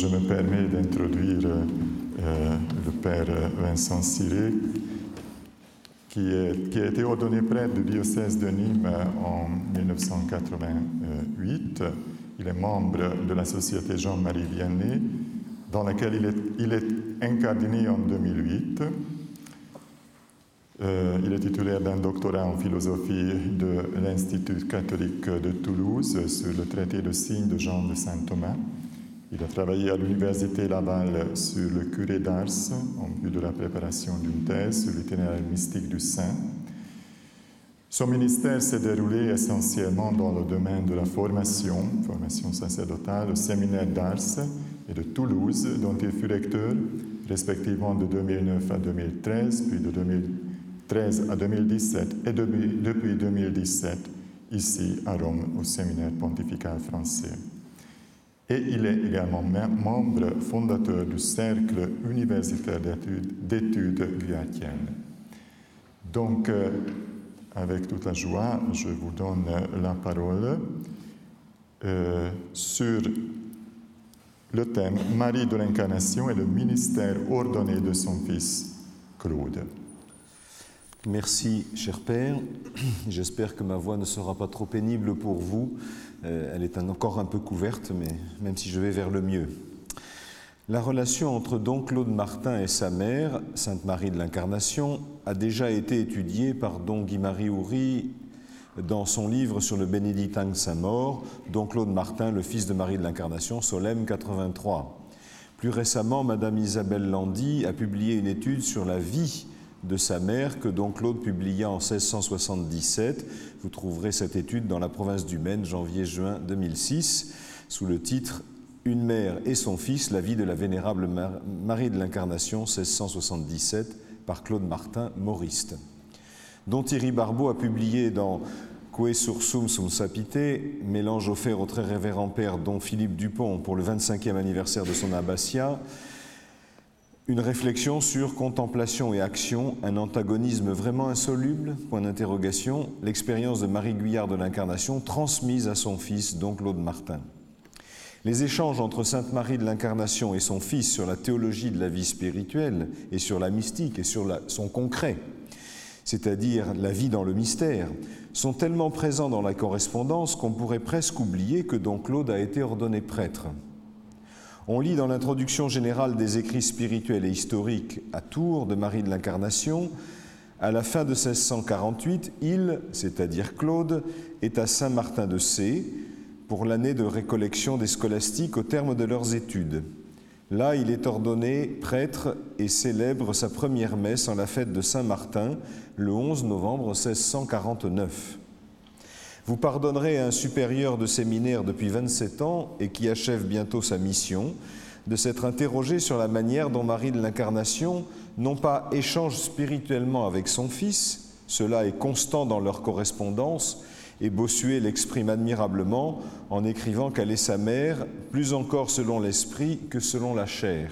je me permets d'introduire euh, le père Vincent Siré, qui, a été ordonné prêtre du diocèse de Nîmes en 1988. Il est membre de la Société Jean-Marie Vianney, dans laquelle il est, incardiné en 2008. Euh, il est titulaire d'un doctorat en philosophie de l'Institut catholique de Toulouse sur le traité de signes de Jean de Saint-Thomas. Il a travaillé à l'Université Laval sur le curé d'Ars en vue de la préparation d'une thèse sur l'itinéraire mystique du Saint. Son ministère s'est déroulé essentiellement dans le domaine de la formation, formation sacerdotale au séminaire d'Ars et de Toulouse, dont il fut recteur respectivement de 2009 à 2013, puis de 2013 à 2017 et depuis 2017 ici à Rome au séminaire pontifical français. Et il est également membre fondateur du Cercle universitaire d'études guyaquiennes. Donc, euh, avec toute la joie, je vous donne la parole euh, sur le thème Marie de l'incarnation et le ministère ordonné de son fils Claude. Merci, cher Père. J'espère que ma voix ne sera pas trop pénible pour vous. Euh, elle est encore un peu couverte, mais même si je vais vers le mieux. La relation entre Don Claude Martin et sa mère, Sainte Marie de l'Incarnation, a déjà été étudiée par Don Guy-Marie Houry dans son livre sur le bénédictin de sa mort, Don Claude Martin, le fils de Marie de l'Incarnation, Solem 83. Plus récemment, Madame Isabelle Landy a publié une étude sur la vie de sa mère que Don Claude publia en 1677. Vous trouverez cette étude dans la province du Maine, janvier-juin 2006, sous le titre une mère et son fils, la vie de la vénérable Marie de l'Incarnation, 1677, par Claude Martin, mauriste. Dont Thierry Barbeau a publié dans Que sursum sum sapite, mélange offert au très révérend père Don Philippe Dupont pour le 25e anniversaire de son abbatiat, une réflexion sur contemplation et action, un antagonisme vraiment insoluble, point d'interrogation, l'expérience de Marie Guyard de l'Incarnation transmise à son fils, Don Claude Martin. Les échanges entre Sainte Marie de l'Incarnation et son fils sur la théologie de la vie spirituelle et sur la mystique et sur son concret, c'est-à-dire la vie dans le mystère, sont tellement présents dans la correspondance qu'on pourrait presque oublier que Don Claude a été ordonné prêtre. On lit dans l'introduction générale des écrits spirituels et historiques à Tours de Marie de l'Incarnation, à la fin de 1648, il, c'est-à-dire Claude, est à Saint-Martin de Sées, pour l'année de récollection des scolastiques au terme de leurs études. Là, il est ordonné prêtre et célèbre sa première messe en la fête de Saint-Martin le 11 novembre 1649. Vous pardonnerez à un supérieur de séminaire depuis 27 ans et qui achève bientôt sa mission de s'être interrogé sur la manière dont Marie de l'Incarnation non pas échange spirituellement avec son Fils, cela est constant dans leur correspondance, et Bossuet l'exprime admirablement en écrivant qu'elle est sa mère, plus encore selon l'esprit que selon la chair.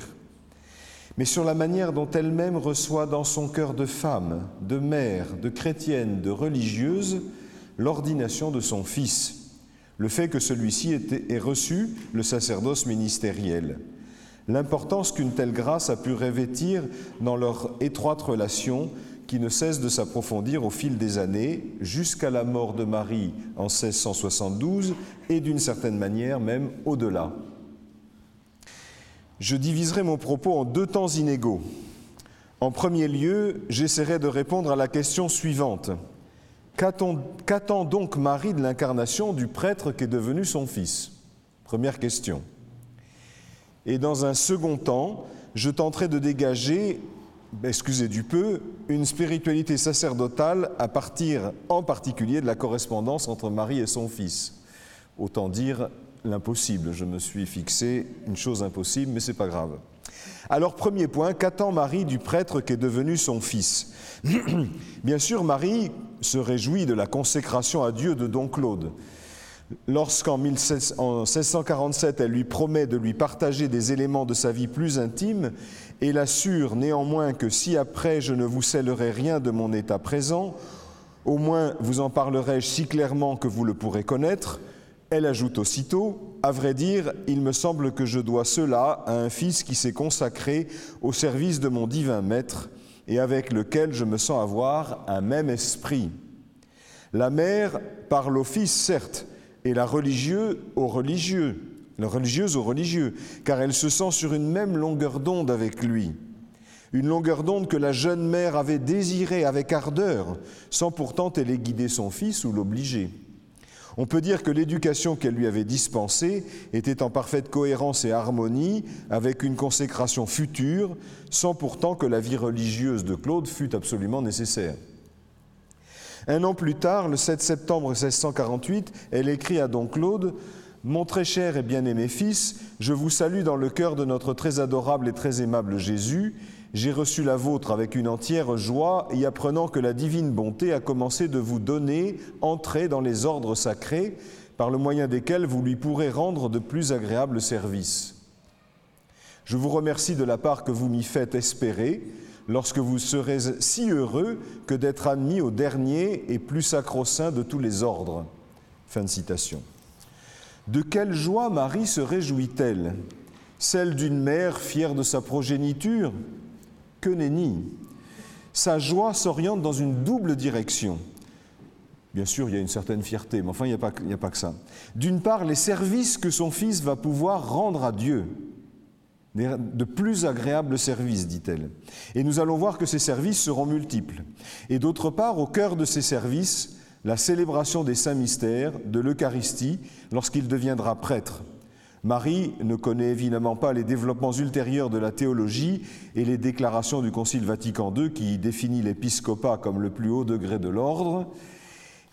Mais sur la manière dont elle-même reçoit dans son cœur de femme, de mère, de chrétienne, de religieuse, l'ordination de son fils, le fait que celui-ci ait reçu le sacerdoce ministériel, l'importance qu'une telle grâce a pu revêtir dans leur étroite relation qui ne cesse de s'approfondir au fil des années jusqu'à la mort de Marie en 1672 et d'une certaine manière même au-delà. Je diviserai mon propos en deux temps inégaux. En premier lieu, j'essaierai de répondre à la question suivante. Qu'attend donc Marie de l'incarnation du prêtre qui est devenu son fils? Première question. Et dans un second temps, je tenterai de dégager excusez du peu, une spiritualité sacerdotale à partir en particulier de la correspondance entre Marie et son fils. Autant dire l'impossible. Je me suis fixé une chose impossible, mais c'est pas grave. Alors, premier point, qu'attend Marie du prêtre qui est devenu son fils? Bien sûr, Marie se réjouit de la consécration à Dieu de Don Claude. Lorsqu'en 1647, elle lui promet de lui partager des éléments de sa vie plus intime, et l'assure néanmoins que si après je ne vous scellerai rien de mon état présent, au moins vous en parlerai-je si clairement que vous le pourrez connaître, Elle ajoute aussitôt, à vrai dire, il me semble que je dois cela à un fils qui s'est consacré au service de mon divin maître et avec lequel je me sens avoir un même esprit. La mère parle au fils, certes, et la religieuse aux religieux, la religieuse aux religieux, car elle se sent sur une même longueur d'onde avec lui. Une longueur d'onde que la jeune mère avait désirée avec ardeur, sans pourtant guider son fils ou l'obliger. On peut dire que l'éducation qu'elle lui avait dispensée était en parfaite cohérence et harmonie avec une consécration future, sans pourtant que la vie religieuse de Claude fût absolument nécessaire. Un an plus tard, le 7 septembre 1648, elle écrit à Don Claude Mon très cher et bien-aimé fils, je vous salue dans le cœur de notre très adorable et très aimable Jésus j'ai reçu la vôtre avec une entière joie, y apprenant que la divine bonté a commencé de vous donner entrée dans les ordres sacrés, par le moyen desquels vous lui pourrez rendre de plus agréables services. Je vous remercie de la part que vous m'y faites espérer, lorsque vous serez si heureux que d'être admis au dernier et plus sacro-saint de tous les ordres. De quelle joie Marie se réjouit-elle? Celle d'une mère fière de sa progéniture? Que nenni. Sa joie s'oriente dans une double direction. Bien sûr, il y a une certaine fierté, mais enfin, il n'y a, pas, a pas que ça. D'une part, les services que son fils va pouvoir rendre à Dieu, de plus agréables services, dit-elle. Et nous allons voir que ces services seront multiples. Et d'autre part, au cœur de ces services, la célébration des saints mystères, de l'Eucharistie, lorsqu'il deviendra prêtre. Marie ne connaît évidemment pas les développements ultérieurs de la théologie et les déclarations du Concile Vatican II qui définit l'épiscopat comme le plus haut degré de l'ordre,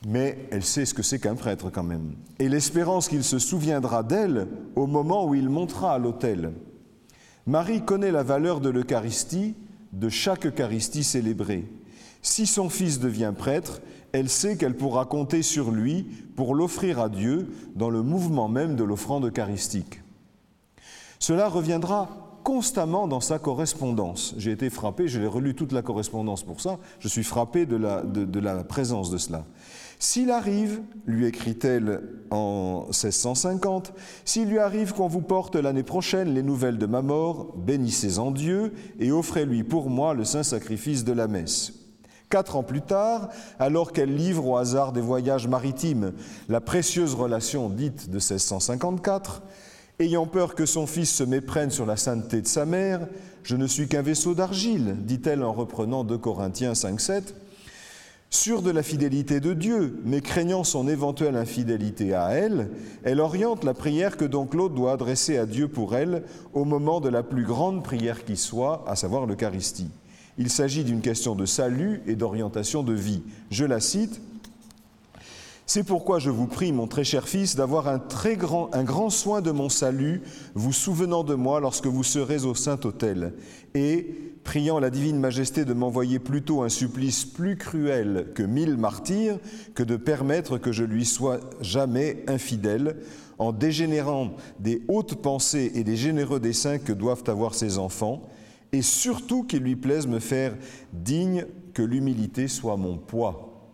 mais elle sait ce que c'est qu'un prêtre quand même. Et l'espérance qu'il se souviendra d'elle au moment où il montera à l'autel. Marie connaît la valeur de l'Eucharistie, de chaque Eucharistie célébrée. Si son fils devient prêtre, elle sait qu'elle pourra compter sur lui pour l'offrir à Dieu dans le mouvement même de l'offrande eucharistique. Cela reviendra constamment dans sa correspondance. J'ai été frappé, je l'ai relu toute la correspondance pour ça, je suis frappé de la, présence de cela. S'il arrive, lui écrit-elle en 1650, s'il lui arrive qu'on vous porte l'année prochaine les nouvelles de ma mort, bénissez en Dieu et offrez-lui pour moi le saint sacrifice de la messe. Quatre ans plus tard, alors qu'elle livre au hasard des voyages maritimes la précieuse relation dite de 1654, ayant peur que son fils se méprenne sur la sainteté de sa mère, je ne suis qu'un vaisseau d'argile, dit-elle en reprenant 2 Corinthiens 5-7, Sûre de la fidélité de Dieu, mais craignant son éventuelle infidélité à elle, elle oriente la prière que donc Claude doit adresser à Dieu pour elle au moment de la plus grande prière qui soit, à savoir l'Eucharistie. Il s'agit d'une question de salut et d'orientation de vie. Je la cite. C'est pourquoi je vous prie, mon très cher fils, d'avoir un très grand, grand soin de mon salut, vous souvenant de moi lorsque vous serez au Saint-Autel, et priant la divine majesté de m'envoyer plutôt un supplice plus cruel que mille martyrs, que de permettre que je lui sois jamais infidèle, en dégénérant des hautes pensées et des généreux desseins que doivent avoir ses enfants, et surtout qu'il lui plaise me faire digne que l'humilité soit mon poids.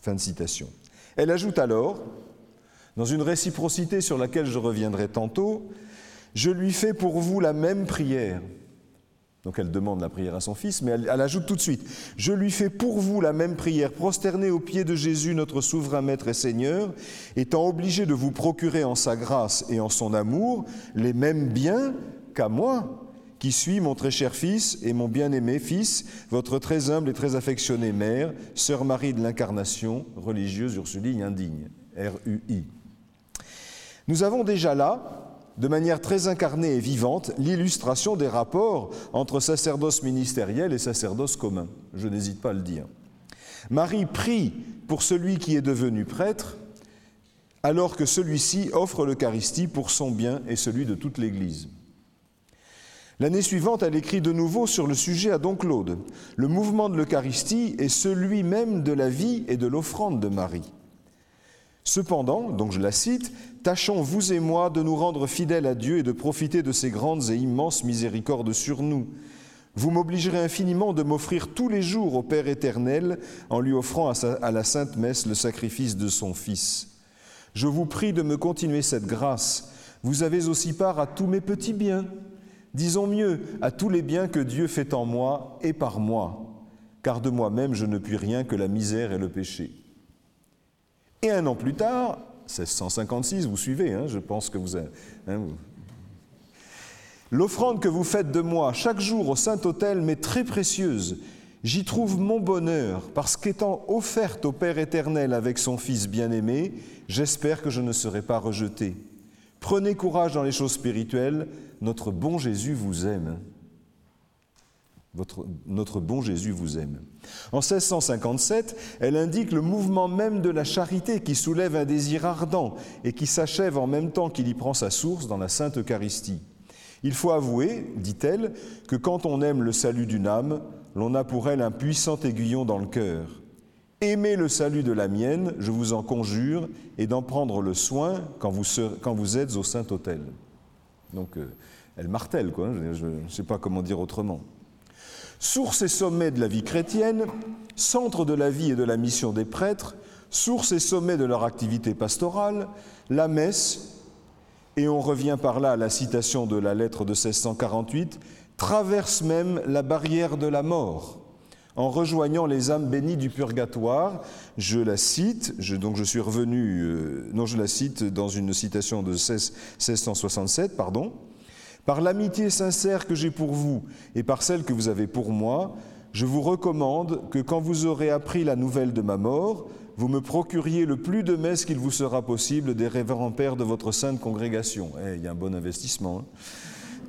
Fin de citation. Elle ajoute alors, dans une réciprocité sur laquelle je reviendrai tantôt, je lui fais pour vous la même prière. Donc elle demande la prière à son fils, mais elle, ajoute tout de suite, je lui fais pour vous la même prière, prosternée aux pieds de Jésus, notre souverain Maître et Seigneur, étant obligé de vous procurer en sa grâce et en son amour les mêmes biens qu'à moi, qui suis mon très cher fils et mon bien-aimé fils, votre très humble et très affectionnée mère, sœur Marie de l'Incarnation, religieuse Ursuline indigne, R-U-I. Nous avons déjà là, de manière très incarnée et vivante, l'illustration des rapports entre sacerdoce ministériel et sacerdoce commun. Je n'hésite pas à le dire. Marie prie pour celui qui est devenu prêtre, alors que celui-ci offre l'Eucharistie pour son bien et celui de toute l'Église. L'année suivante, elle écrit de nouveau sur le sujet à Don Claude. Le mouvement de l'Eucharistie est celui même de la vie et de l'offrande de Marie. Cependant, donc je la cite, tâchons, vous et moi, de nous rendre fidèles à Dieu et de profiter de ses grandes et immenses miséricordes sur nous. Vous m'obligerez infiniment de m'offrir tous les jours au Père éternel en lui offrant à, la Sainte Messe le sacrifice de son Fils. Je vous prie de me continuer cette grâce. Vous avez aussi part à tous mes petits biens. Disons mieux, à tous les biens que Dieu fait en moi et par moi, car de moi-même je ne puis rien que la misère et le péché. Et un an plus tard, 1656, vous suivez, hein, je pense que vous, hein, L'offrande que vous faites de moi chaque jour au Saint-Autel m'est très précieuse. J'y trouve mon bonheur, parce qu'étant offerte au Père éternel avec son Fils bien-aimé, j'espère que je ne serai pas rejeté. Prenez courage dans les choses spirituelles, notre bon Jésus vous aime. Votre, notre bon Jésus vous aime. En 1657, elle indique le mouvement même de la charité qui soulève un désir ardent et qui s'achève en même temps qu'il y prend sa source dans la Sainte Eucharistie. Il faut avouer, dit-elle, que quand on aime le salut d'une âme, l'on a pour elle un puissant aiguillon dans le cœur. Aimez le salut de la mienne, je vous en conjure, et d'en prendre le soin quand vous, êtes au Saint-Autel. Donc, euh, elle martèle, quoi, je ne sais pas comment dire autrement. Source et sommet de la vie chrétienne, centre de la vie et de la mission des prêtres, source et sommet de leur activité pastorale, la messe, et on revient par là à la citation de la lettre de 1648, traverse même la barrière de la mort en rejoignant les âmes bénies du purgatoire. Je la cite, donc je suis revenu, euh, non je la cite dans une citation de 1667, pardon. Par l'amitié sincère que j'ai pour vous et par celle que vous avez pour moi, je vous recommande que quand vous aurez appris la nouvelle de ma mort, vous me procuriez le plus de messes qu'il vous sera possible des révérends pères de votre sainte congrégation. Eh, il y a un bon investissement.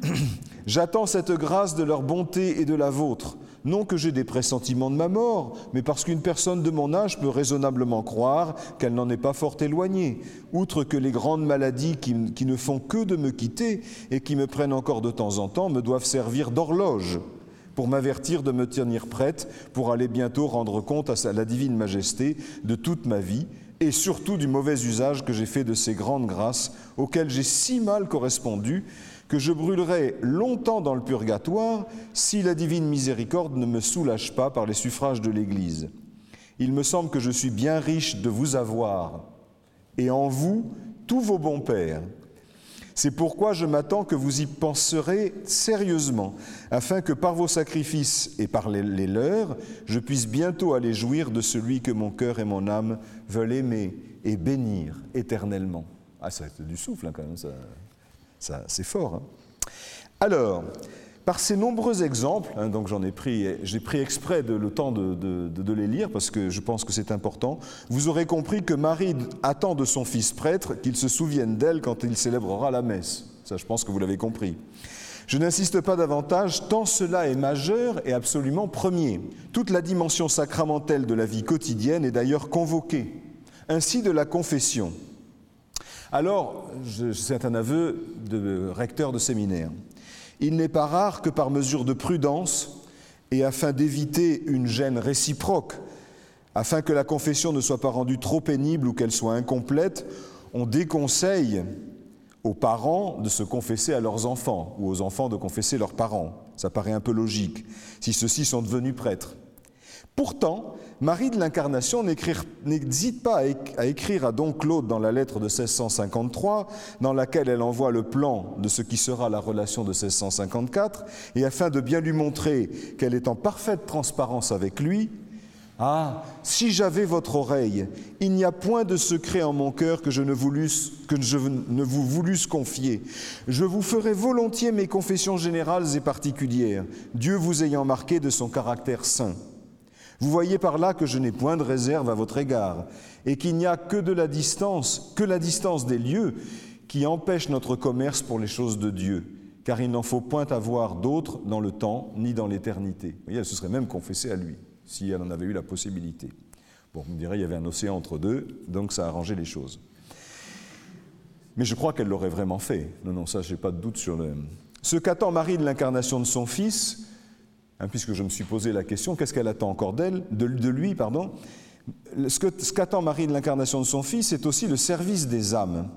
Hein. J'attends cette grâce de leur bonté et de la vôtre, non que j'ai des pressentiments de ma mort, mais parce qu'une personne de mon âge peut raisonnablement croire qu'elle n'en est pas fort éloignée, outre que les grandes maladies qui, qui ne font que de me quitter et qui me prennent encore de temps en temps me doivent servir d'horloge pour m'avertir de me tenir prête pour aller bientôt rendre compte à la divine majesté de toute ma vie et surtout du mauvais usage que j'ai fait de ces grandes grâces auxquelles j'ai si mal correspondu que je brûlerai longtemps dans le purgatoire si la divine miséricorde ne me soulage pas par les suffrages de l'Église. Il me semble que je suis bien riche de vous avoir et en vous tous vos bons pères c'est pourquoi je m'attends que vous y penserez sérieusement, afin que par vos sacrifices et par les, leurs, je puisse bientôt aller jouir de celui que mon cœur et mon âme veulent aimer et bénir éternellement. Ah, ça du souffle hein, quand même, ça, c'est fort. Hein. Alors, par ces nombreux exemples, hein, donc j'en ai pris, j'ai pris exprès de, le temps de, les lire parce que je pense que c'est important, vous aurez compris que Marie attend de son fils prêtre qu'il se souvienne d'elle quand il célébrera la messe. Ça, je pense que vous l'avez compris. Je n'insiste pas davantage, tant cela est majeur et absolument premier. Toute la dimension sacramentelle de la vie quotidienne est d'ailleurs convoquée, ainsi de la confession. Alors, c'est un aveu de recteur de séminaire. Il n'est pas rare que par mesure de prudence et afin d'éviter une gêne réciproque, afin que la confession ne soit pas rendue trop pénible ou qu'elle soit incomplète, on déconseille aux parents de se confesser à leurs enfants ou aux enfants de confesser leurs parents. Ça paraît un peu logique si ceux-ci sont devenus prêtres. Pourtant, Marie de l'Incarnation n'hésite pas à écrire à Don Claude dans la lettre de 1653, dans laquelle elle envoie le plan de ce qui sera la relation de 1654, et afin de bien lui montrer qu'elle est en parfaite transparence avec lui, ah, si j'avais votre oreille, il n'y a point de secret en mon cœur que je ne, vous voulusse confier. Je vous ferai volontiers mes confessions générales et particulières, Dieu vous ayant marqué de son caractère saint. Vous voyez par là que je n'ai point de réserve à votre égard et qu'il n'y a que de la distance, que la distance des lieux qui empêche notre commerce pour les choses de Dieu, car il n'en faut point avoir d'autres dans le temps ni dans l'éternité. Vous voyez, elle se serait même confessée à lui, si elle en avait eu la possibilité. Bon, on me dirait il y avait un océan entre deux, donc ça a arrangé les choses. Mais je crois qu'elle l'aurait vraiment fait. Non, non, ça, je n'ai pas de doute sur le. Ce qu'attend Marie de l'incarnation de son Fils, Hein, puisque je me suis posé la question, qu'est-ce qu'elle attend encore d'elle, de, lui, pardon? Ce qu'attend Marie de l'incarnation de son Fils, c'est aussi le service des âmes.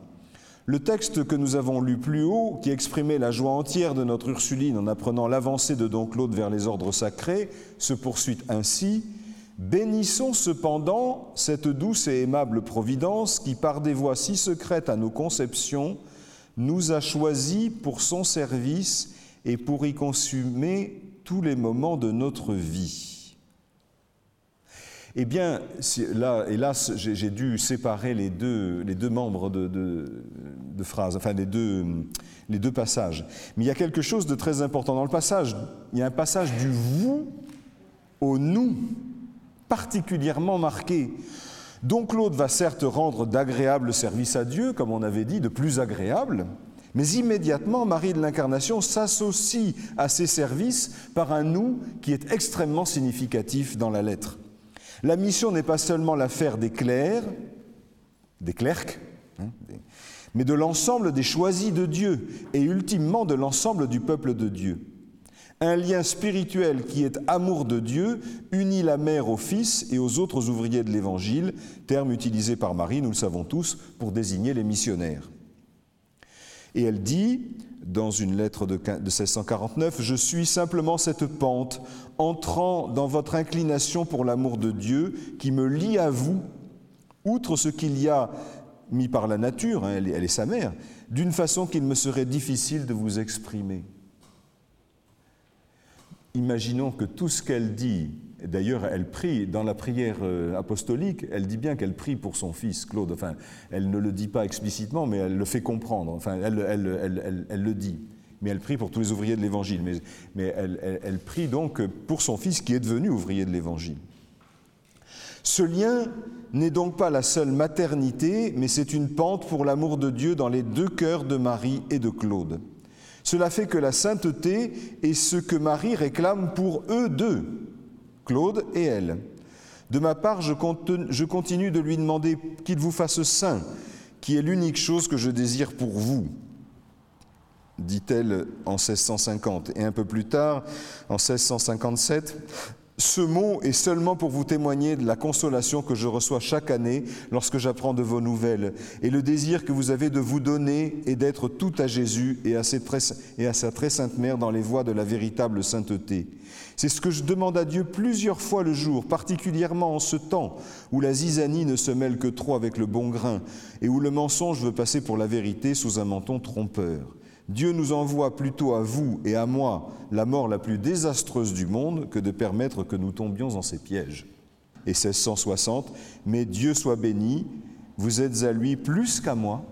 Le texte que nous avons lu plus haut, qui exprimait la joie entière de notre Ursuline en apprenant l'avancée de Don Claude vers les ordres sacrés, se poursuit ainsi Bénissons cependant cette douce et aimable providence qui, par des voies si secrètes à nos conceptions, nous a choisis pour son service et pour y consumer tous les moments de notre vie. Eh bien, là, hélas, j'ai dû séparer les deux, les deux membres de, de, phrases, enfin les deux, les deux passages. Mais il y a quelque chose de très important dans le passage. Il y a un passage du vous au nous particulièrement marqué. Donc Claude va certes rendre d'agréables services à Dieu, comme on avait dit, de plus agréables, mais immédiatement, Marie de l'Incarnation s'associe à ces services par un nous qui est extrêmement significatif dans la lettre. La mission n'est pas seulement l'affaire des clercs, des clercs, hein, mais de l'ensemble des choisis de Dieu et ultimement de l'ensemble du peuple de Dieu. Un lien spirituel qui est amour de Dieu unit la mère au fils et aux autres ouvriers de l'Évangile, terme utilisé par Marie, nous le savons tous, pour désigner les missionnaires. Et elle dit, dans une lettre de 1649, Je suis simplement cette pente, entrant dans votre inclination pour l'amour de Dieu, qui me lie à vous, outre ce qu'il y a mis par la nature, hein, elle est sa mère, d'une façon qu'il me serait difficile de vous exprimer. Imaginons que tout ce qu'elle dit D'ailleurs, elle prie dans la prière euh, apostolique, elle dit bien qu'elle prie pour son fils Claude. Enfin, elle ne le dit pas explicitement, mais elle le fait comprendre. Enfin, elle, le dit. Mais elle prie pour tous les ouvriers de l'Évangile. Mais, mais elle, prie donc pour son fils qui est devenu ouvrier de l'Évangile. Ce lien n'est donc pas la seule maternité, mais c'est une pente pour l'amour de Dieu dans les deux cœurs de Marie et de Claude. Cela fait que la sainteté est ce que Marie réclame pour eux deux, Claude et elle. De ma part, je continue de lui demander qu'il vous fasse saint, qui est l'unique chose que je désire pour vous, dit-elle en 1650. Et un peu plus tard, en 1657, ce mot est seulement pour vous témoigner de la consolation que je reçois chaque année lorsque j'apprends de vos nouvelles et le désir que vous avez de vous donner et d'être tout à Jésus et à, et à sa très sainte mère dans les voies de la véritable sainteté. C'est ce que je demande à Dieu plusieurs fois le jour, particulièrement en ce temps où la zizanie ne se mêle que trop avec le bon grain et où le mensonge veut passer pour la vérité sous un menton trompeur. Dieu nous envoie plutôt à vous et à moi la mort la plus désastreuse du monde que de permettre que nous tombions en ses pièges. Et 1660, mais Dieu soit béni, vous êtes à lui plus qu'à moi,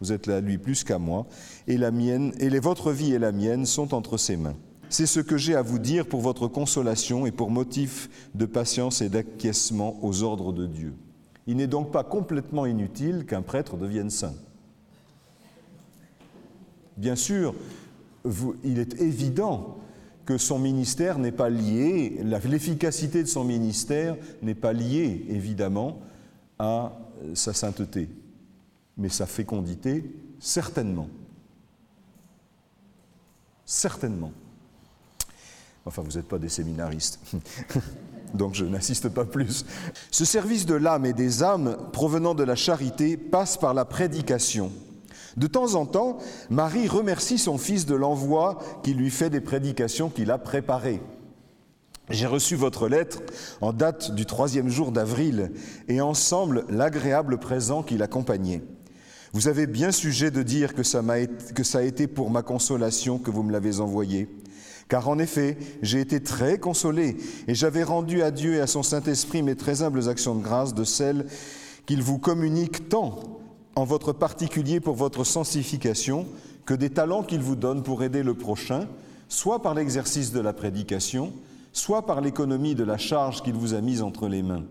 vous êtes à lui plus qu'à moi, et la mienne, et votre vie et la mienne sont entre ses mains. C'est ce que j'ai à vous dire pour votre consolation et pour motif de patience et d'acquiescement aux ordres de Dieu. Il n'est donc pas complètement inutile qu'un prêtre devienne saint. Bien sûr, il est évident que son ministère n'est pas lié, l'efficacité de son ministère n'est pas liée, évidemment, à sa sainteté, mais sa fécondité, certainement. Certainement. Enfin, vous n'êtes pas des séminaristes, donc je n'insiste pas plus. Ce service de l'âme et des âmes provenant de la charité passe par la prédication de temps en temps, Marie remercie son fils de l'envoi qui lui fait des prédications qu'il a préparées. J'ai reçu votre lettre en date du troisième jour d'avril et ensemble l'agréable présent qui l'accompagnait. Vous avez bien sujet de dire que ça, que ça a été pour ma consolation que vous me l'avez envoyé. Car en effet, j'ai été très consolé et j'avais rendu à Dieu et à son Saint-Esprit mes très humbles actions de grâce de celles qu'il vous communique tant en votre particulier pour votre sensification que des talents qu'il vous donne pour aider le prochain, soit par l'exercice de la prédication, soit par l'économie de la charge qu'il vous a mise entre les mains.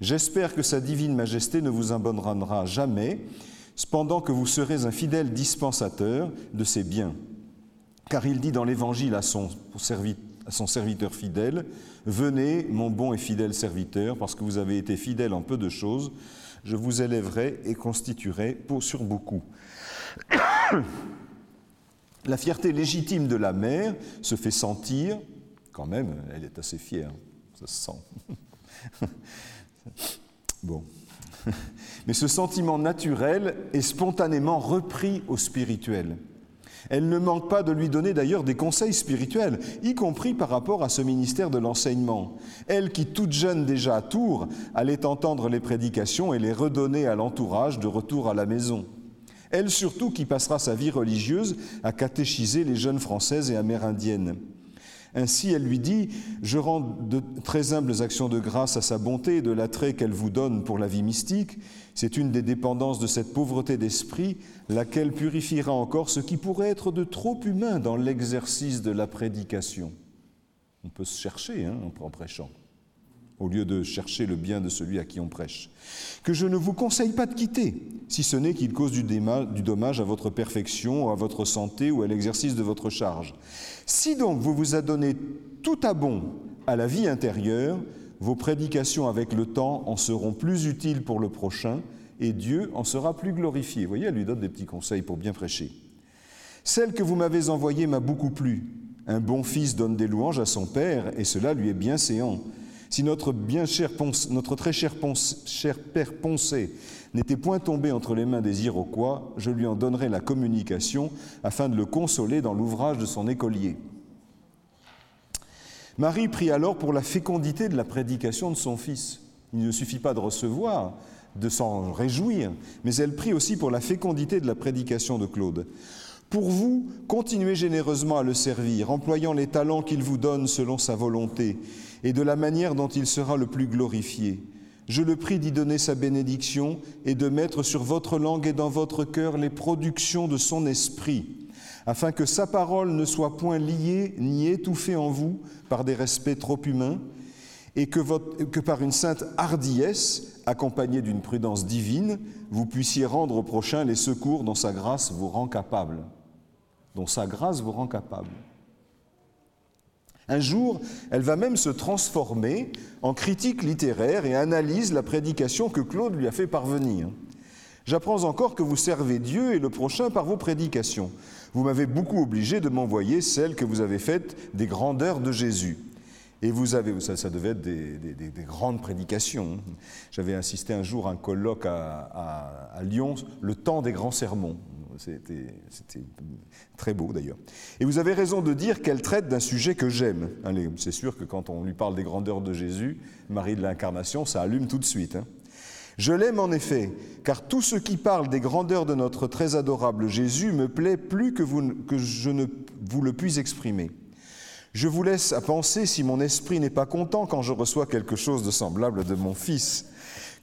J'espère que Sa divine majesté ne vous abandonnera jamais, cependant que vous serez un fidèle dispensateur de ses biens. Car il dit dans l'Évangile à son, serviteur fidèle, Venez, mon bon et fidèle serviteur, parce que vous avez été fidèle en peu de choses, je vous élèverai et constituerai pour sur beaucoup. La fierté légitime de la mère se fait sentir, quand même, elle est assez fière, ça se sent. bon. Mais ce sentiment naturel est spontanément repris au spirituel. Elle ne manque pas de lui donner d'ailleurs des conseils spirituels, y compris par rapport à ce ministère de l'enseignement. Elle qui, toute jeune déjà à Tours, allait entendre les prédications et les redonner à l'entourage de retour à la maison. Elle surtout qui passera sa vie religieuse à catéchiser les jeunes françaises et amérindiennes. Ainsi, elle lui dit, Je rends de très humbles actions de grâce à sa bonté et de l'attrait qu'elle vous donne pour la vie mystique. C'est une des dépendances de cette pauvreté d'esprit, laquelle purifiera encore ce qui pourrait être de trop humain dans l'exercice de la prédication. On peut se chercher hein, en prêchant au lieu de chercher le bien de celui à qui on prêche, que je ne vous conseille pas de quitter, si ce n'est qu'il cause du, dommage à votre perfection, à votre santé ou à l'exercice de votre charge. Si donc vous vous adonnez tout à bon à la vie intérieure, vos prédications avec le temps en seront plus utiles pour le prochain, et Dieu en sera plus glorifié. Vous voyez, elle lui donne des petits conseils pour bien prêcher. Celle que vous m'avez envoyée m'a beaucoup plu. Un bon fils donne des louanges à son père, et cela lui est bien séant. Si notre, très cher, cher père Poncé n'était point tombé entre les mains des Iroquois, je lui en donnerais la communication afin de le consoler dans l'ouvrage de son écolier. Marie prie alors pour la fécondité de la prédication de son fils. Il ne suffit pas de recevoir, de s'en réjouir, mais elle prie aussi pour la fécondité de la prédication de Claude. Pour vous, continuez généreusement à le servir, employant les talents qu'il vous donne selon sa volonté, et de la manière dont il sera le plus glorifié. Je le prie d'y donner sa bénédiction et de mettre sur votre langue et dans votre cœur les productions de son esprit, afin que sa parole ne soit point liée ni étouffée en vous par des respects trop humains, et que, que par une sainte hardiesse, accompagnée d'une prudence divine, vous puissiez rendre au prochain les secours dont sa grâce vous rend capable. Dont sa grâce vous rend capable. Un jour, elle va même se transformer en critique littéraire et analyse la prédication que Claude lui a fait parvenir. J'apprends encore que vous servez Dieu et le prochain par vos prédications. Vous m'avez beaucoup obligé de m'envoyer celle que vous avez faite des grandeurs de Jésus. Et vous avez, ça, devait être des, grandes prédications. J'avais assisté un jour à un colloque à Lyon, le temps des grands sermons. C'était très beau d'ailleurs. Et vous avez raison de dire qu'elle traite d'un sujet que j'aime. C'est sûr que quand on lui parle des grandeurs de Jésus, Marie de l'Incarnation, ça allume tout de suite. Hein. Je l'aime en effet, car tout ce qui parle des grandeurs de notre très adorable Jésus me plaît plus que, que je ne vous le puis exprimer. Je vous laisse à penser si mon esprit n'est pas content quand je reçois quelque chose de semblable de mon Fils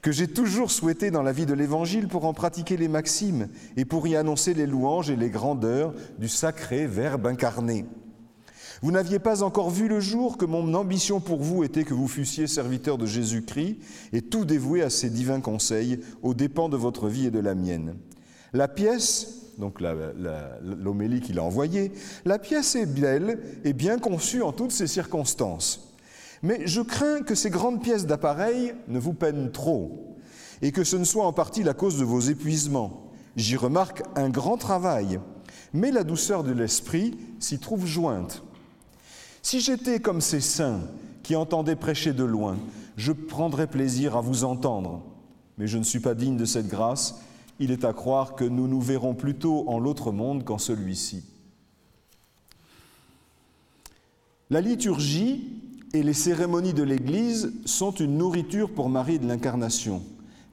que j'ai toujours souhaité dans la vie de l'Évangile pour en pratiquer les maximes et pour y annoncer les louanges et les grandeurs du sacré Verbe incarné. Vous n'aviez pas encore vu le jour que mon ambition pour vous était que vous fussiez serviteur de Jésus-Christ et tout dévoué à ses divins conseils aux dépens de votre vie et de la mienne. La pièce, donc l'homélie qu'il a envoyée, la pièce est belle et bien conçue en toutes ses circonstances. Mais je crains que ces grandes pièces d'appareil ne vous peinent trop et que ce ne soit en partie la cause de vos épuisements. J'y remarque un grand travail, mais la douceur de l'esprit s'y trouve jointe. Si j'étais comme ces saints qui entendaient prêcher de loin, je prendrais plaisir à vous entendre, mais je ne suis pas digne de cette grâce. Il est à croire que nous nous verrons plutôt en l'autre monde qu'en celui-ci. La liturgie et les cérémonies de l'Église sont une nourriture pour Marie de l'Incarnation.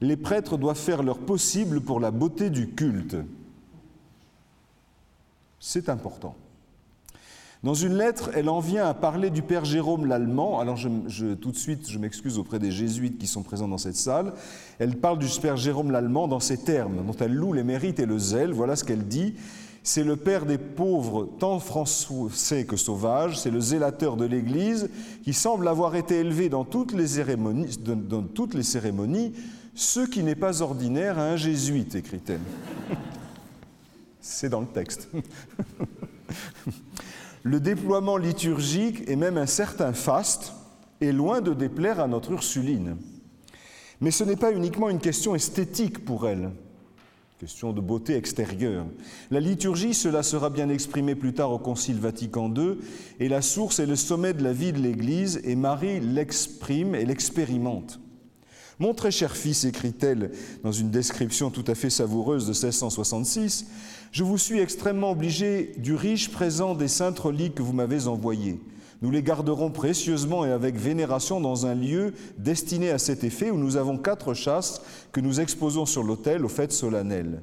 Les prêtres doivent faire leur possible pour la beauté du culte. C'est important. Dans une lettre, elle en vient à parler du Père Jérôme l'Allemand. Alors tout de suite, je m'excuse auprès des jésuites qui sont présents dans cette salle. Elle parle du Père Jérôme l'Allemand dans ces termes, dont elle loue les mérites et le zèle. Voilà ce qu'elle dit. C'est le père des pauvres, tant français que sauvages, c'est le zélateur de l'Église, qui semble avoir été élevé dans toutes les cérémonies, dans toutes les cérémonies ce qui n'est pas ordinaire à un jésuite, écrit-elle. C'est dans le texte. le déploiement liturgique et même un certain faste est loin de déplaire à notre Ursuline. Mais ce n'est pas uniquement une question esthétique pour elle question de beauté extérieure. La liturgie, cela sera bien exprimé plus tard au Concile Vatican II, et la source est le sommet de la vie de l'Église, et Marie l'exprime et l'expérimente. Mon très cher fils, écrit-elle dans une description tout à fait savoureuse de 1666, je vous suis extrêmement obligé du riche présent des saintes reliques que vous m'avez envoyées. Nous les garderons précieusement et avec vénération dans un lieu destiné à cet effet où nous avons quatre chasses que nous exposons sur l'autel aux fêtes solennelles.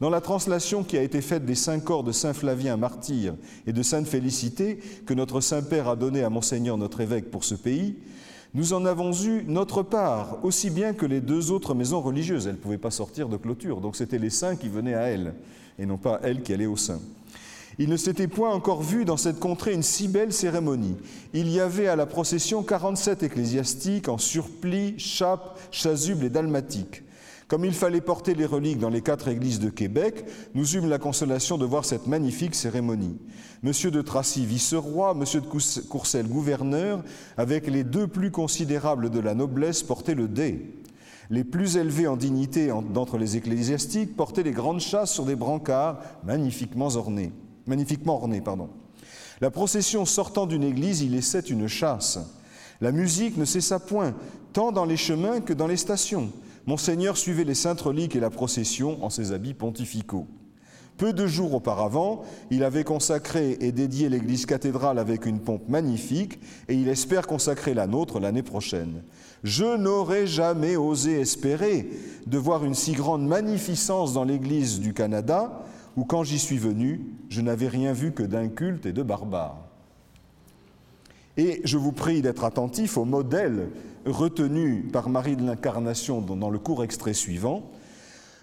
Dans la translation qui a été faite des cinq corps de Saint Flavien martyr et de Sainte Félicité que notre Saint-Père a donné à Monseigneur notre évêque pour ce pays, nous en avons eu notre part, aussi bien que les deux autres maisons religieuses. Elles ne pouvaient pas sortir de clôture, donc c'était les saints qui venaient à elles, et non pas elles qui allaient aux saints. Il ne s'était point encore vu dans cette contrée une si belle cérémonie. Il y avait à la procession 47 ecclésiastiques en surplis, chapes, chasubles et dalmatiques. Comme il fallait porter les reliques dans les quatre églises de Québec, nous eûmes la consolation de voir cette magnifique cérémonie. Monsieur de Tracy, vice-roi, Monsieur de Courcelles, gouverneur, avec les deux plus considérables de la noblesse, portaient le dé. Les plus élevés en dignité d'entre les ecclésiastiques portaient les grandes chasses sur des brancards magnifiquement ornés. La procession sortant d'une église y laissait une chasse. La musique ne cessa point, tant dans les chemins que dans les stations. Monseigneur suivait les saintes reliques et la procession en ses habits pontificaux. Peu de jours auparavant, il avait consacré et dédié l'église cathédrale avec une pompe magnifique et il espère consacrer la nôtre l'année prochaine. Je n'aurais jamais osé espérer de voir une si grande magnificence dans l'église du Canada où quand j'y suis venu, je n'avais rien vu que d'inculte et de barbare. Et je vous prie d'être attentif au modèle retenu par Marie de l'Incarnation dans le court extrait suivant.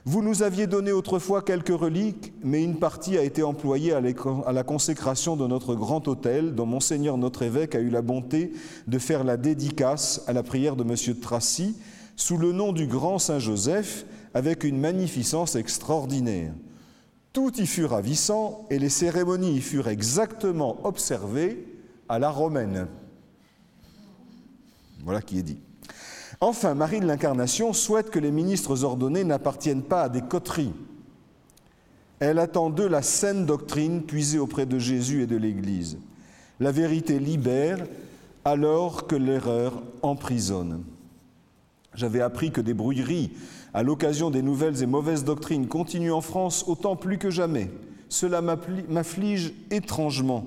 Vous nous aviez donné autrefois quelques reliques, mais une partie a été employée à la consécration de notre grand hôtel, dont Monseigneur notre évêque a eu la bonté de faire la dédicace à la prière de de Tracy, sous le nom du grand Saint Joseph, avec une magnificence extraordinaire. Tout y fut ravissant et les cérémonies y furent exactement observées à la romaine. Voilà qui est dit. Enfin, Marie de l'Incarnation souhaite que les ministres ordonnés n'appartiennent pas à des coteries. Elle attend d'eux la saine doctrine puisée auprès de Jésus et de l'Église. La vérité libère alors que l'erreur emprisonne. J'avais appris que des brouilleries à l'occasion des nouvelles et mauvaises doctrines continuent en France autant plus que jamais. Cela m'afflige étrangement,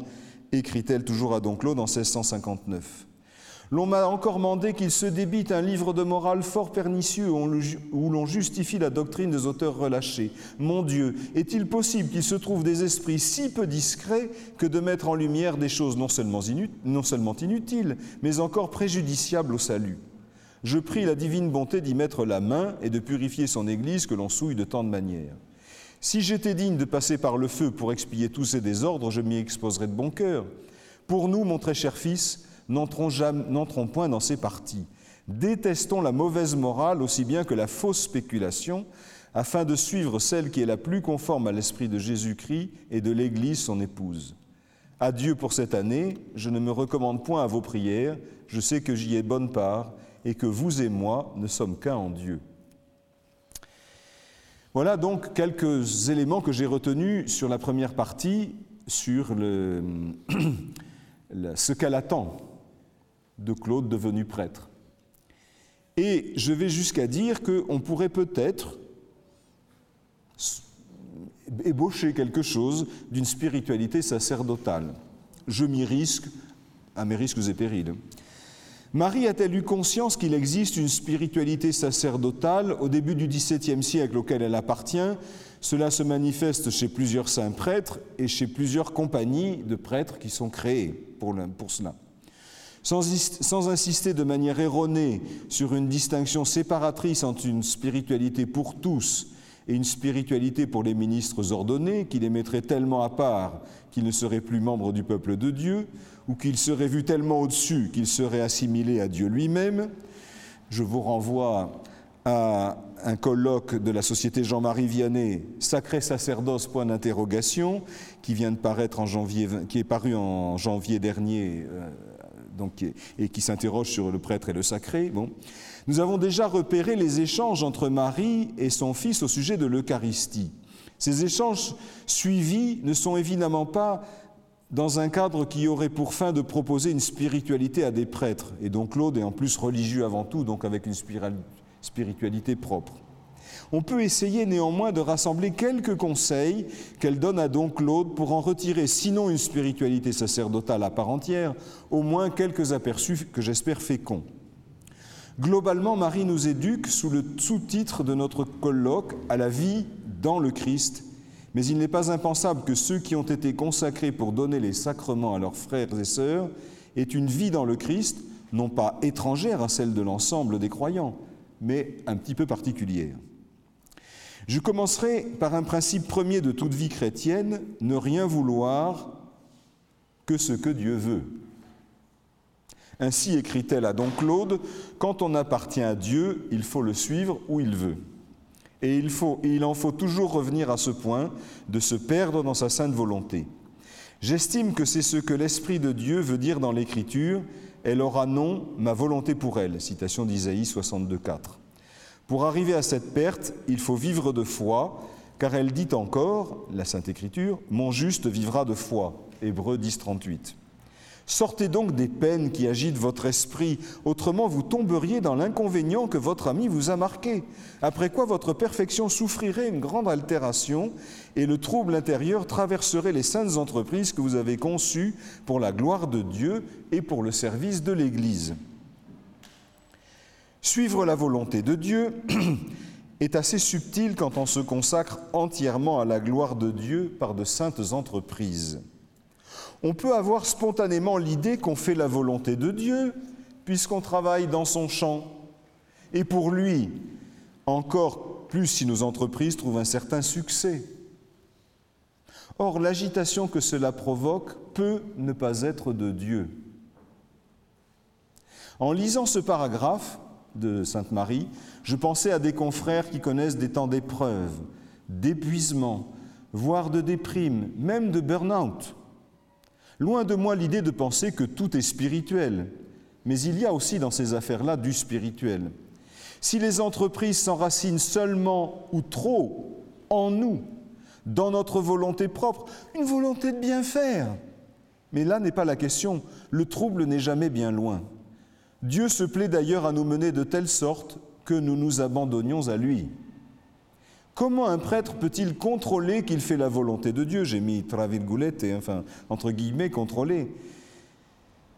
écrit-elle toujours à Don Claude en 1659. L'on m'a encore mandé qu'il se débite un livre de morale fort pernicieux où l'on justifie la doctrine des auteurs relâchés. Mon Dieu, est-il possible qu'il se trouve des esprits si peu discrets que de mettre en lumière des choses non seulement, inutiles, mais encore préjudiciables au salut? Je prie la divine bonté d'y mettre la main et de purifier son Église que l'on souille de tant de manières. Si j'étais digne de passer par le feu pour expier tous ces désordres, je m'y exposerais de bon cœur. Pour nous, mon très cher fils, n'entrons point dans ces parties. Détestons la mauvaise morale aussi bien que la fausse spéculation, afin de suivre celle qui est la plus conforme à l'esprit de Jésus-Christ et de l'Église, son épouse. Adieu pour cette année, je ne me recommande point à vos prières, je sais que j'y ai bonne part et que vous et moi ne sommes qu'un en Dieu. Voilà donc quelques éléments que j'ai retenus sur la première partie, sur ce qu'elle attend de Claude devenu prêtre. Et je vais jusqu'à dire qu'on pourrait peut-être ébaucher quelque chose d'une spiritualité sacerdotale. Je m'y risque à mes risques et périls. Marie a-t-elle eu conscience qu'il existe une spiritualité sacerdotale au début du XVIIe siècle auquel elle appartient? Cela se manifeste chez plusieurs saints prêtres et chez plusieurs compagnies de prêtres qui sont créées pour, pour cela. Sans, insister de manière erronée sur une distinction séparatrice entre une spiritualité pour tous et une spiritualité pour les ministres ordonnés, qui les mettrait tellement à part qu'ils ne seraient plus membres du peuple de Dieu, ou qu'ils seraient vus tellement au-dessus qu'ils seraient assimilés à Dieu lui-même. Je vous renvoie à un colloque de la Société Jean-Marie Vianney, Sacré sacerdoce, point d'interrogation, qui qui est paru en janvier dernier euh, donc, et qui s'interroge sur le prêtre et le sacré. Bon. Nous avons déjà repéré les échanges entre Marie et son fils au sujet de l'Eucharistie. Ces échanges suivis ne sont évidemment pas dans un cadre qui aurait pour fin de proposer une spiritualité à des prêtres. Et donc Claude est en plus religieux avant tout, donc avec une spiritualité propre. On peut essayer néanmoins de rassembler quelques conseils qu'elle donne à Don Claude pour en retirer, sinon une spiritualité sacerdotale à part entière, au moins quelques aperçus que j'espère féconds. Globalement, Marie nous éduque sous le sous-titre de notre colloque à la vie dans le Christ, mais il n'est pas impensable que ceux qui ont été consacrés pour donner les sacrements à leurs frères et sœurs aient une vie dans le Christ, non pas étrangère à celle de l'ensemble des croyants, mais un petit peu particulière. Je commencerai par un principe premier de toute vie chrétienne, ne rien vouloir que ce que Dieu veut. Ainsi écrit-elle à Don Claude, quand on appartient à Dieu, il faut le suivre où il veut. Et il, faut, et il en faut toujours revenir à ce point de se perdre dans sa sainte volonté. J'estime que c'est ce que l'Esprit de Dieu veut dire dans l'Écriture, elle aura non ma volonté pour elle. Citation d'Isaïe 62.4. Pour arriver à cette perte, il faut vivre de foi, car elle dit encore, la Sainte Écriture, Mon juste vivra de foi. Hébreu 10, 38. Sortez donc des peines qui agitent votre esprit, autrement vous tomberiez dans l'inconvénient que votre ami vous a marqué, après quoi votre perfection souffrirait une grande altération et le trouble intérieur traverserait les saintes entreprises que vous avez conçues pour la gloire de Dieu et pour le service de l'Église. Suivre la volonté de Dieu est assez subtil quand on se consacre entièrement à la gloire de Dieu par de saintes entreprises. On peut avoir spontanément l'idée qu'on fait la volonté de Dieu puisqu'on travaille dans son champ. Et pour lui, encore plus si nos entreprises trouvent un certain succès. Or, l'agitation que cela provoque peut ne pas être de Dieu. En lisant ce paragraphe, de Sainte Marie, je pensais à des confrères qui connaissent des temps d'épreuve, d'épuisement, voire de déprime, même de burn-out. Loin de moi l'idée de penser que tout est spirituel, mais il y a aussi dans ces affaires-là du spirituel. Si les entreprises s'enracinent seulement ou trop en nous, dans notre volonté propre, une volonté de bien faire, mais là n'est pas la question, le trouble n'est jamais bien loin. Dieu se plaît d'ailleurs à nous mener de telle sorte que nous nous abandonnions à lui. Comment un prêtre peut-il contrôler qu'il fait la volonté de Dieu? J'ai mis et enfin, entre guillemets, contrôler.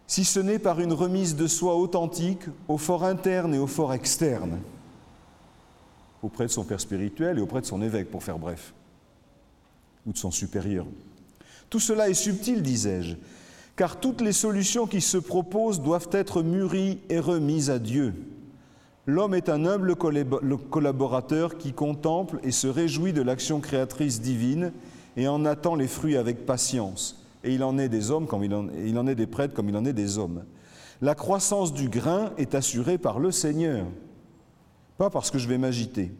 Si ce n'est par une remise de soi authentique au fort interne et au fort externe, auprès de son père spirituel et auprès de son évêque, pour faire bref, ou de son supérieur. Tout cela est subtil, disais-je, car toutes les solutions qui se proposent doivent être mûries et remises à Dieu. L'homme est un humble collaborateur qui contemple et se réjouit de l'action créatrice divine et en attend les fruits avec patience. Et il en est des hommes comme il en, est des prêtres comme il en est des hommes. La croissance du grain est assurée par le Seigneur, pas parce que je vais m'agiter.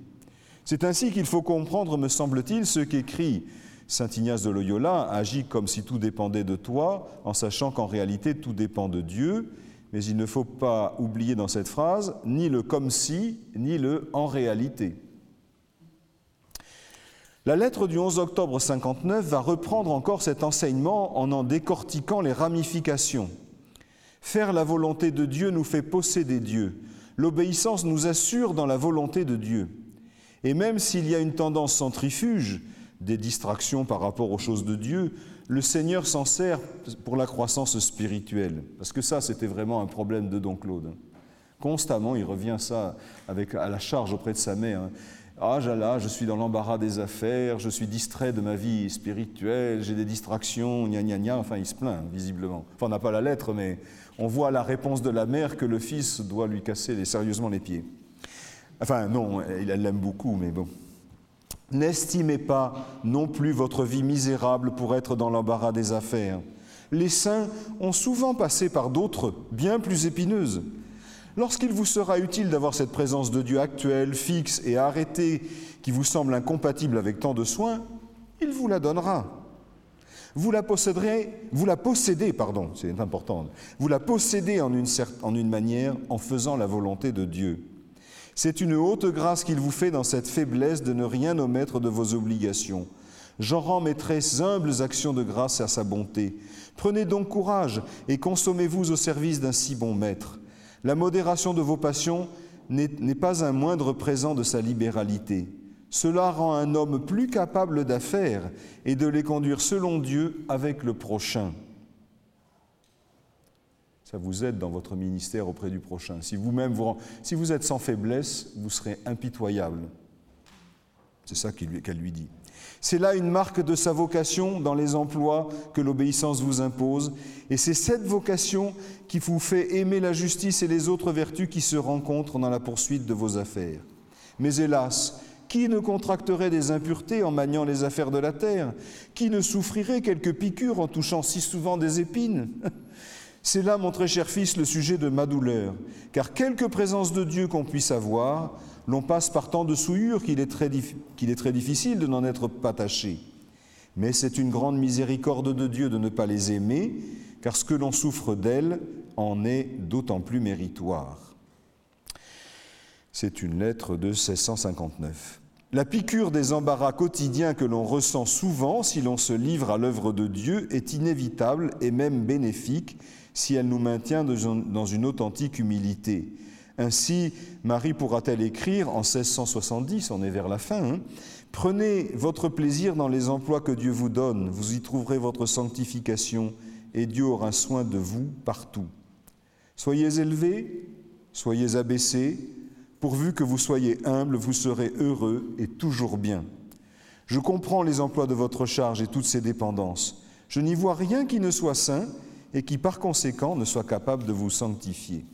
C'est ainsi qu'il faut comprendre, me semble-t-il, ce qu'écrit Saint Ignace de Loyola agit comme si tout dépendait de toi, en sachant qu'en réalité tout dépend de Dieu, mais il ne faut pas oublier dans cette phrase ni le comme si, ni le en réalité. La lettre du 11 octobre 59 va reprendre encore cet enseignement en en décortiquant les ramifications. Faire la volonté de Dieu nous fait posséder Dieu. L'obéissance nous assure dans la volonté de Dieu. Et même s'il y a une tendance centrifuge, des distractions par rapport aux choses de Dieu, le Seigneur s'en sert pour la croissance spirituelle. Parce que ça, c'était vraiment un problème de Don Claude. Constamment, il revient ça avec, à la charge auprès de sa mère. Ah, là, je suis dans l'embarras des affaires, je suis distrait de ma vie spirituelle, j'ai des distractions, gna gna gna. Enfin, il se plaint, visiblement. Enfin, on n'a pas la lettre, mais on voit la réponse de la mère que le fils doit lui casser sérieusement les pieds. Enfin, non, il l'aime beaucoup, mais bon. N'estimez pas non plus votre vie misérable pour être dans l'embarras des affaires. Les saints ont souvent passé par d'autres bien plus épineuses. Lorsqu'il vous sera utile d'avoir cette présence de Dieu actuelle, fixe et arrêtée, qui vous semble incompatible avec tant de soins, il vous la donnera. Vous la posséderez, vous la possédez, pardon, c'est important. Vous la possédez en en une manière en faisant la volonté de Dieu. C'est une haute grâce qu'il vous fait dans cette faiblesse de ne rien omettre de vos obligations. J'en rends mes très humbles actions de grâce à sa bonté. Prenez donc courage et consommez-vous au service d'un si bon maître. La modération de vos passions n'est pas un moindre présent de sa libéralité. Cela rend un homme plus capable d'affaires et de les conduire selon Dieu avec le prochain. Ça vous aide dans votre ministère auprès du prochain. Si vous êtes sans faiblesse, vous serez impitoyable. C'est ça qu'elle lui dit. C'est là une marque de sa vocation dans les emplois que l'obéissance vous impose, et c'est cette vocation qui vous fait aimer la justice et les autres vertus qui se rencontrent dans la poursuite de vos affaires. Mais hélas, qui ne contracterait des impuretés en maniant les affaires de la terre? Qui ne souffrirait quelques piqûres en touchant si souvent des épines? C'est là, mon très cher fils, le sujet de ma douleur, car quelque présence de Dieu qu'on puisse avoir, l'on passe par tant de souillures qu'il est, très, difficile de n'en être pas taché. Mais c'est une grande miséricorde de Dieu de ne pas les aimer, car ce que l'on souffre d'elles en est d'autant plus méritoire. C'est une lettre de 1659. La piqûre des embarras quotidiens que l'on ressent souvent si l'on se livre à l'œuvre de Dieu est inévitable et même bénéfique si elle nous maintient dans une authentique humilité. Ainsi, Marie pourra-t-elle écrire en 1670, on est vers la fin, hein, Prenez votre plaisir dans les emplois que Dieu vous donne, vous y trouverez votre sanctification, et Dieu aura soin de vous partout. Soyez élevés, soyez abaissés, pourvu que vous soyez humbles, vous serez heureux et toujours bien. Je comprends les emplois de votre charge et toutes ses dépendances. Je n'y vois rien qui ne soit saint et qui par conséquent ne soit capable de vous sanctifier.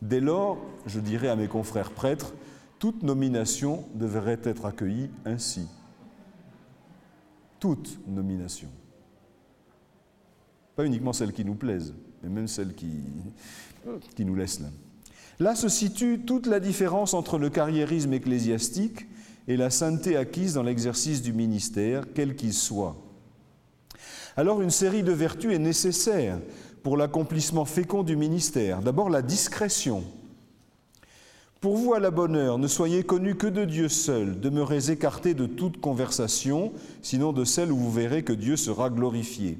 Dès lors, je dirais à mes confrères prêtres, toute nomination devrait être accueillie ainsi. Toute nomination. Pas uniquement celles qui nous plaisent, mais même celles qui, qui nous laissent là. Là se situe toute la différence entre le carriérisme ecclésiastique et la sainteté acquise dans l'exercice du ministère, quel qu'il soit. Alors une série de vertus est nécessaire pour l'accomplissement fécond du ministère. D'abord la discrétion. Pour vous, à la bonne heure, ne soyez connus que de Dieu seul, demeurez écartés de toute conversation, sinon de celle où vous verrez que Dieu sera glorifié.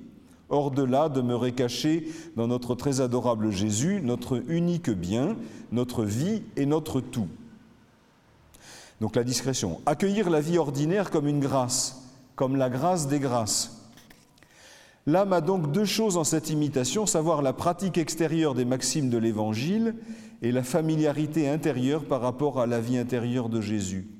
Hors de là, demeurez cachés dans notre très adorable Jésus, notre unique bien, notre vie et notre tout. Donc la discrétion. Accueillir la vie ordinaire comme une grâce, comme la grâce des grâces. L'âme a donc deux choses en cette imitation, savoir la pratique extérieure des maximes de l'Évangile et la familiarité intérieure par rapport à la vie intérieure de Jésus.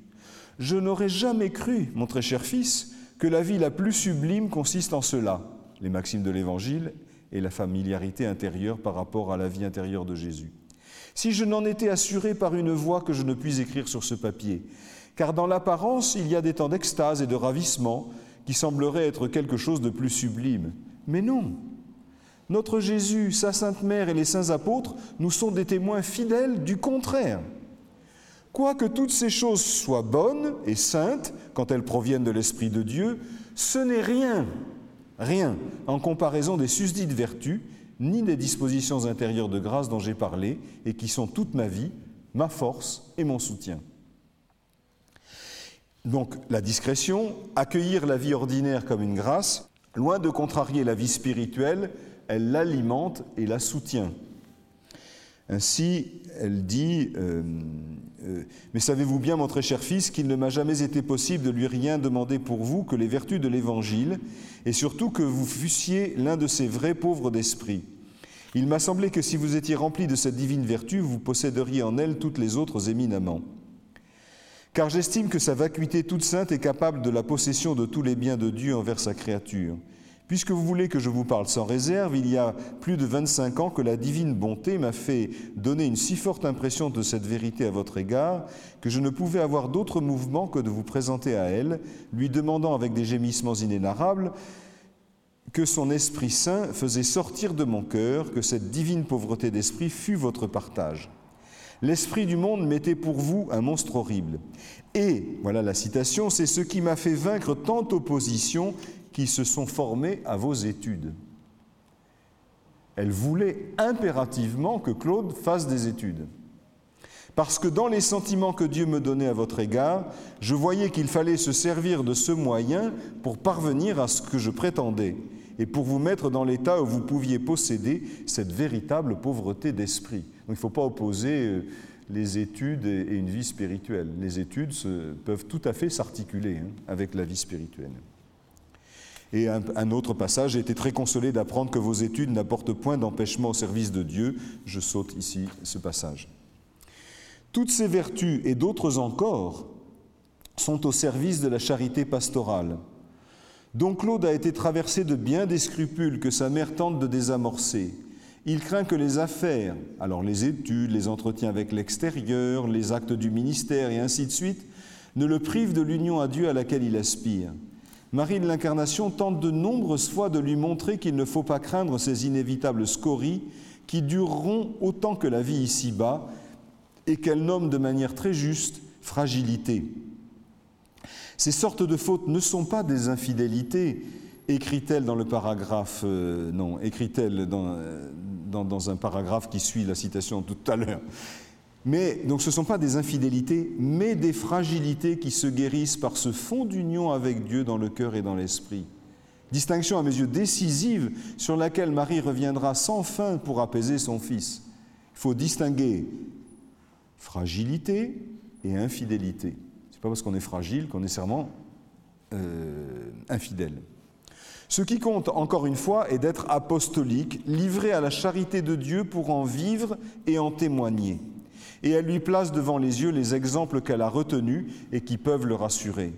Je n'aurais jamais cru, mon très cher fils, que la vie la plus sublime consiste en cela, les maximes de l'Évangile et la familiarité intérieure par rapport à la vie intérieure de Jésus. Si je n'en étais assuré par une voix que je ne puis écrire sur ce papier, car dans l'apparence il y a des temps d'extase et de ravissement, qui semblerait être quelque chose de plus sublime. Mais non. Notre Jésus, sa Sainte Mère et les saints apôtres nous sont des témoins fidèles du contraire. Quoique toutes ces choses soient bonnes et saintes quand elles proviennent de l'Esprit de Dieu, ce n'est rien, rien en comparaison des susdites vertus, ni des dispositions intérieures de grâce dont j'ai parlé et qui sont toute ma vie, ma force et mon soutien. Donc la discrétion, accueillir la vie ordinaire comme une grâce, loin de contrarier la vie spirituelle, elle l'alimente et la soutient. Ainsi, elle dit, euh, euh, mais savez-vous bien, mon très cher fils, qu'il ne m'a jamais été possible de lui rien demander pour vous que les vertus de l'Évangile, et surtout que vous fussiez l'un de ces vrais pauvres d'esprit. Il m'a semblé que si vous étiez rempli de cette divine vertu, vous posséderiez en elle toutes les autres éminemment car j'estime que sa vacuité toute sainte est capable de la possession de tous les biens de Dieu envers sa créature. Puisque vous voulez que je vous parle sans réserve, il y a plus de 25 ans que la divine bonté m'a fait donner une si forte impression de cette vérité à votre égard que je ne pouvais avoir d'autre mouvement que de vous présenter à elle, lui demandant avec des gémissements inénarrables que son Esprit Saint faisait sortir de mon cœur, que cette divine pauvreté d'esprit fût votre partage. L'esprit du monde mettait pour vous un monstre horrible. Et, voilà la citation, c'est ce qui m'a fait vaincre tant d'oppositions qui se sont formées à vos études. Elle voulait impérativement que Claude fasse des études. Parce que dans les sentiments que Dieu me donnait à votre égard, je voyais qu'il fallait se servir de ce moyen pour parvenir à ce que je prétendais et pour vous mettre dans l'état où vous pouviez posséder cette véritable pauvreté d'esprit. Donc il ne faut pas opposer euh, les études et une vie spirituelle. Les études peuvent tout à fait s'articuler hein, avec la vie spirituelle. Et un, autre passage, j'ai été très consolé d'apprendre que vos études n'apportent point d'empêchement au service de Dieu. Je saute ici ce passage. Toutes ces vertus et d'autres encore sont au service de la charité pastorale. Dont Claude a été traversé de bien des scrupules que sa mère tente de désamorcer. Il craint que les affaires, alors les études, les entretiens avec l'extérieur, les actes du ministère et ainsi de suite, ne le privent de l'union à Dieu à laquelle il aspire. Marie de l'Incarnation tente de nombreuses fois de lui montrer qu'il ne faut pas craindre ces inévitables scories qui dureront autant que la vie ici-bas et qu'elle nomme de manière très juste fragilité. Ces sortes de fautes ne sont pas des infidélités, écrit-elle dans le paragraphe, euh, euh, un paragraphe qui suit la citation tout à l'heure. Mais donc ce ne sont pas des infidélités, mais des fragilités qui se guérissent par ce fond d'union avec Dieu dans le cœur et dans l'esprit. Distinction à mes yeux décisive sur laquelle Marie reviendra sans fin pour apaiser son fils. Il faut distinguer fragilité et infidélité. Ce n'est pas parce qu'on est fragile qu'on est serment euh, infidèle. Ce qui compte, encore une fois, est d'être apostolique, livré à la charité de Dieu pour en vivre et en témoigner et elle lui place devant les yeux les exemples qu'elle a retenus et qui peuvent le rassurer.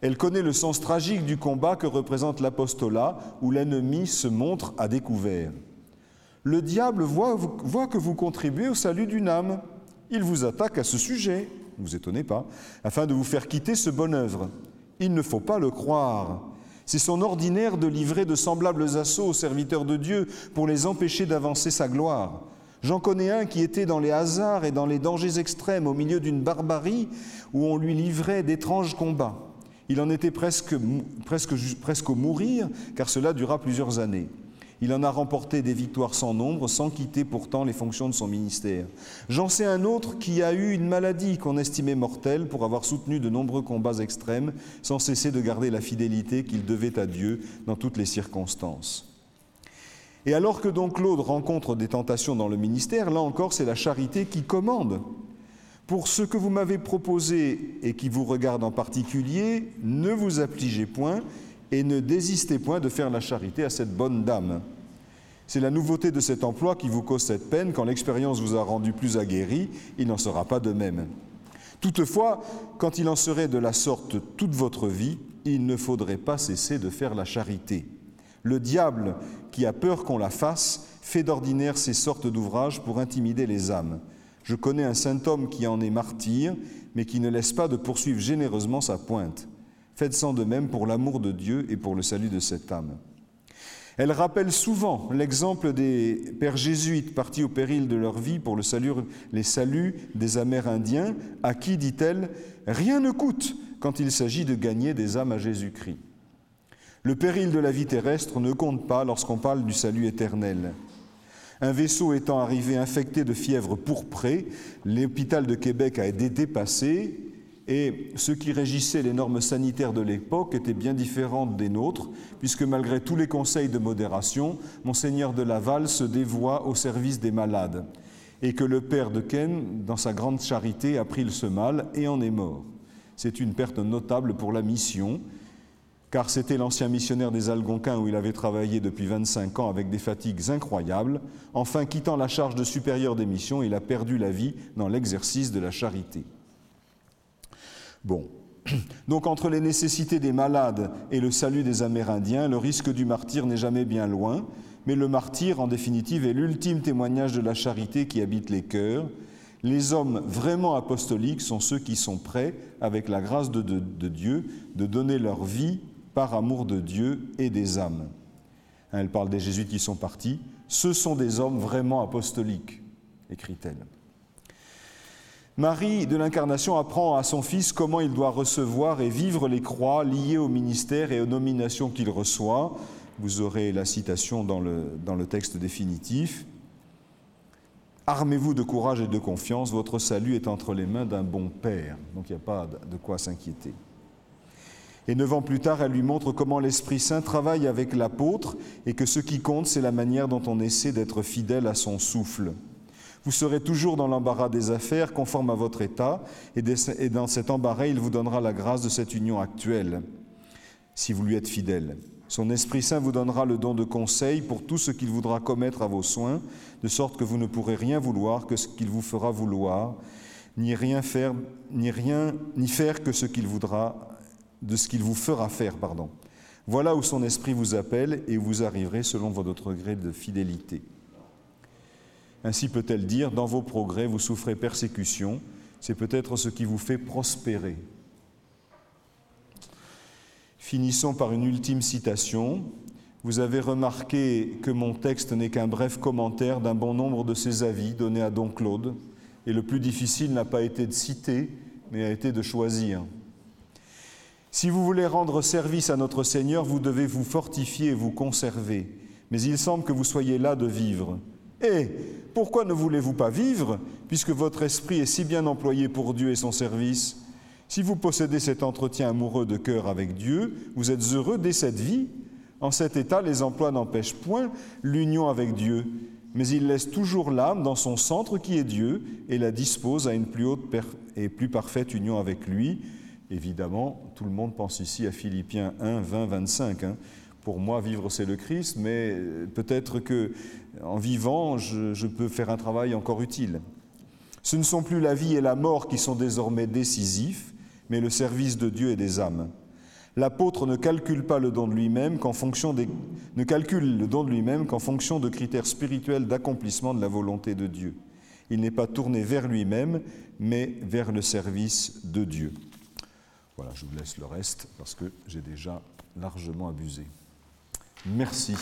Elle connaît le sens tragique du combat que représente l'apostolat où l'ennemi se montre à découvert. Le diable voit, que vous contribuez au salut d'une âme. Il vous attaque à ce sujet, ne vous étonnez pas, afin de vous faire quitter ce bonne œuvre. Il ne faut pas le croire. C'est son ordinaire de livrer de semblables assauts aux serviteurs de Dieu pour les empêcher d'avancer sa gloire. J'en connais un qui était dans les hasards et dans les dangers extrêmes, au milieu d'une barbarie où on lui livrait d'étranges combats. Il en était presque, presque, presque au mourir, car cela dura plusieurs années. Il en a remporté des victoires sans nombre, sans quitter pourtant les fonctions de son ministère. J'en sais un autre qui a eu une maladie qu'on estimait mortelle pour avoir soutenu de nombreux combats extrêmes, sans cesser de garder la fidélité qu'il devait à Dieu dans toutes les circonstances. Et alors que donc Claude rencontre des tentations dans le ministère, là encore c'est la charité qui commande. Pour ce que vous m'avez proposé et qui vous regarde en particulier, ne vous affligez point et ne désistez point de faire la charité à cette bonne dame. C'est la nouveauté de cet emploi qui vous cause cette peine. Quand l'expérience vous a rendu plus aguerri, il n'en sera pas de même. Toutefois, quand il en serait de la sorte toute votre vie, il ne faudrait pas cesser de faire la charité. Le diable, qui a peur qu'on la fasse, fait d'ordinaire ces sortes d'ouvrages pour intimider les âmes. Je connais un saint homme qui en est martyr, mais qui ne laisse pas de poursuivre généreusement sa pointe. Faites-en de même pour l'amour de Dieu et pour le salut de cette âme. Elle rappelle souvent l'exemple des pères jésuites partis au péril de leur vie pour le salut, les saluts des Amérindiens, à qui, dit-elle, rien ne coûte quand il s'agit de gagner des âmes à Jésus-Christ. Le péril de la vie terrestre ne compte pas lorsqu'on parle du salut éternel. Un vaisseau étant arrivé infecté de fièvre pourprée, l'hôpital de Québec a été dépassé et ce qui régissait les normes sanitaires de l'époque était bien différent des nôtres, puisque malgré tous les conseils de modération, Monseigneur de Laval se dévoie au service des malades, et que le père de Ken, dans sa grande charité, a pris ce mal et en est mort. C'est une perte notable pour la mission, car c'était l'ancien missionnaire des Algonquins où il avait travaillé depuis 25 ans avec des fatigues incroyables. Enfin, quittant la charge de supérieur des missions, il a perdu la vie dans l'exercice de la charité. Bon. Donc entre les nécessités des malades et le salut des Amérindiens, le risque du martyr n'est jamais bien loin, mais le martyr, en définitive, est l'ultime témoignage de la charité qui habite les cœurs. Les hommes vraiment apostoliques sont ceux qui sont prêts, avec la grâce de, Dieu, de donner leur vie par amour de Dieu et des âmes. Hein, elle parle des jésuites qui sont partis. Ce sont des hommes vraiment apostoliques, écrit-elle. Marie de l'Incarnation apprend à son fils comment il doit recevoir et vivre les croix liées au ministère et aux nominations qu'il reçoit. Vous aurez la citation dans le, dans le texte définitif. Armez-vous de courage et de confiance, votre salut est entre les mains d'un bon Père. Donc il n'y a pas de quoi s'inquiéter. Et neuf ans plus tard, elle lui montre comment l'Esprit Saint travaille avec l'apôtre et que ce qui compte, c'est la manière dont on essaie d'être fidèle à son souffle. Vous serez toujours dans l'embarras des affaires, conforme à votre état, et dans cet embarras, il vous donnera la grâce de cette union actuelle, si vous lui êtes fidèle. Son Esprit Saint vous donnera le don de conseil pour tout ce qu'il voudra commettre à vos soins, de sorte que vous ne pourrez rien vouloir que ce qu'il vous fera vouloir, ni rien faire, ni rien, ni faire que ce qu'il voudra, de ce qu'il vous fera faire, pardon. Voilà où son esprit vous appelle et où vous arriverez selon votre degré de fidélité. Ainsi peut-elle dire, dans vos progrès, vous souffrez persécution, c'est peut-être ce qui vous fait prospérer. Finissons par une ultime citation. Vous avez remarqué que mon texte n'est qu'un bref commentaire d'un bon nombre de ses avis donnés à Don Claude, et le plus difficile n'a pas été de citer, mais a été de choisir. Si vous voulez rendre service à notre Seigneur, vous devez vous fortifier et vous conserver, mais il semble que vous soyez là de vivre. Et pourquoi ne voulez-vous pas vivre, puisque votre esprit est si bien employé pour Dieu et son service? Si vous possédez cet entretien amoureux de cœur avec Dieu, vous êtes heureux dès cette vie. En cet état, les emplois n'empêchent point l'union avec Dieu, mais ils laissent toujours l'âme dans son centre qui est Dieu et la dispose à une plus haute et plus parfaite union avec lui. Évidemment, tout le monde pense ici à Philippiens 1, 20, 25. Pour moi, vivre, c'est le Christ, mais peut-être que en vivant, je, peux faire un travail encore utile. Ce ne sont plus la vie et la mort qui sont désormais décisifs, mais le service de Dieu et des âmes. L'apôtre ne calcule pas le don de lui-même qu'en fonction des, ne calcule le don de lui-même qu'en fonction de critères spirituels d'accomplissement de la volonté de Dieu. Il n'est pas tourné vers lui-même, mais vers le service de Dieu. Voilà, je vous laisse le reste parce que j'ai déjà largement abusé. Merci.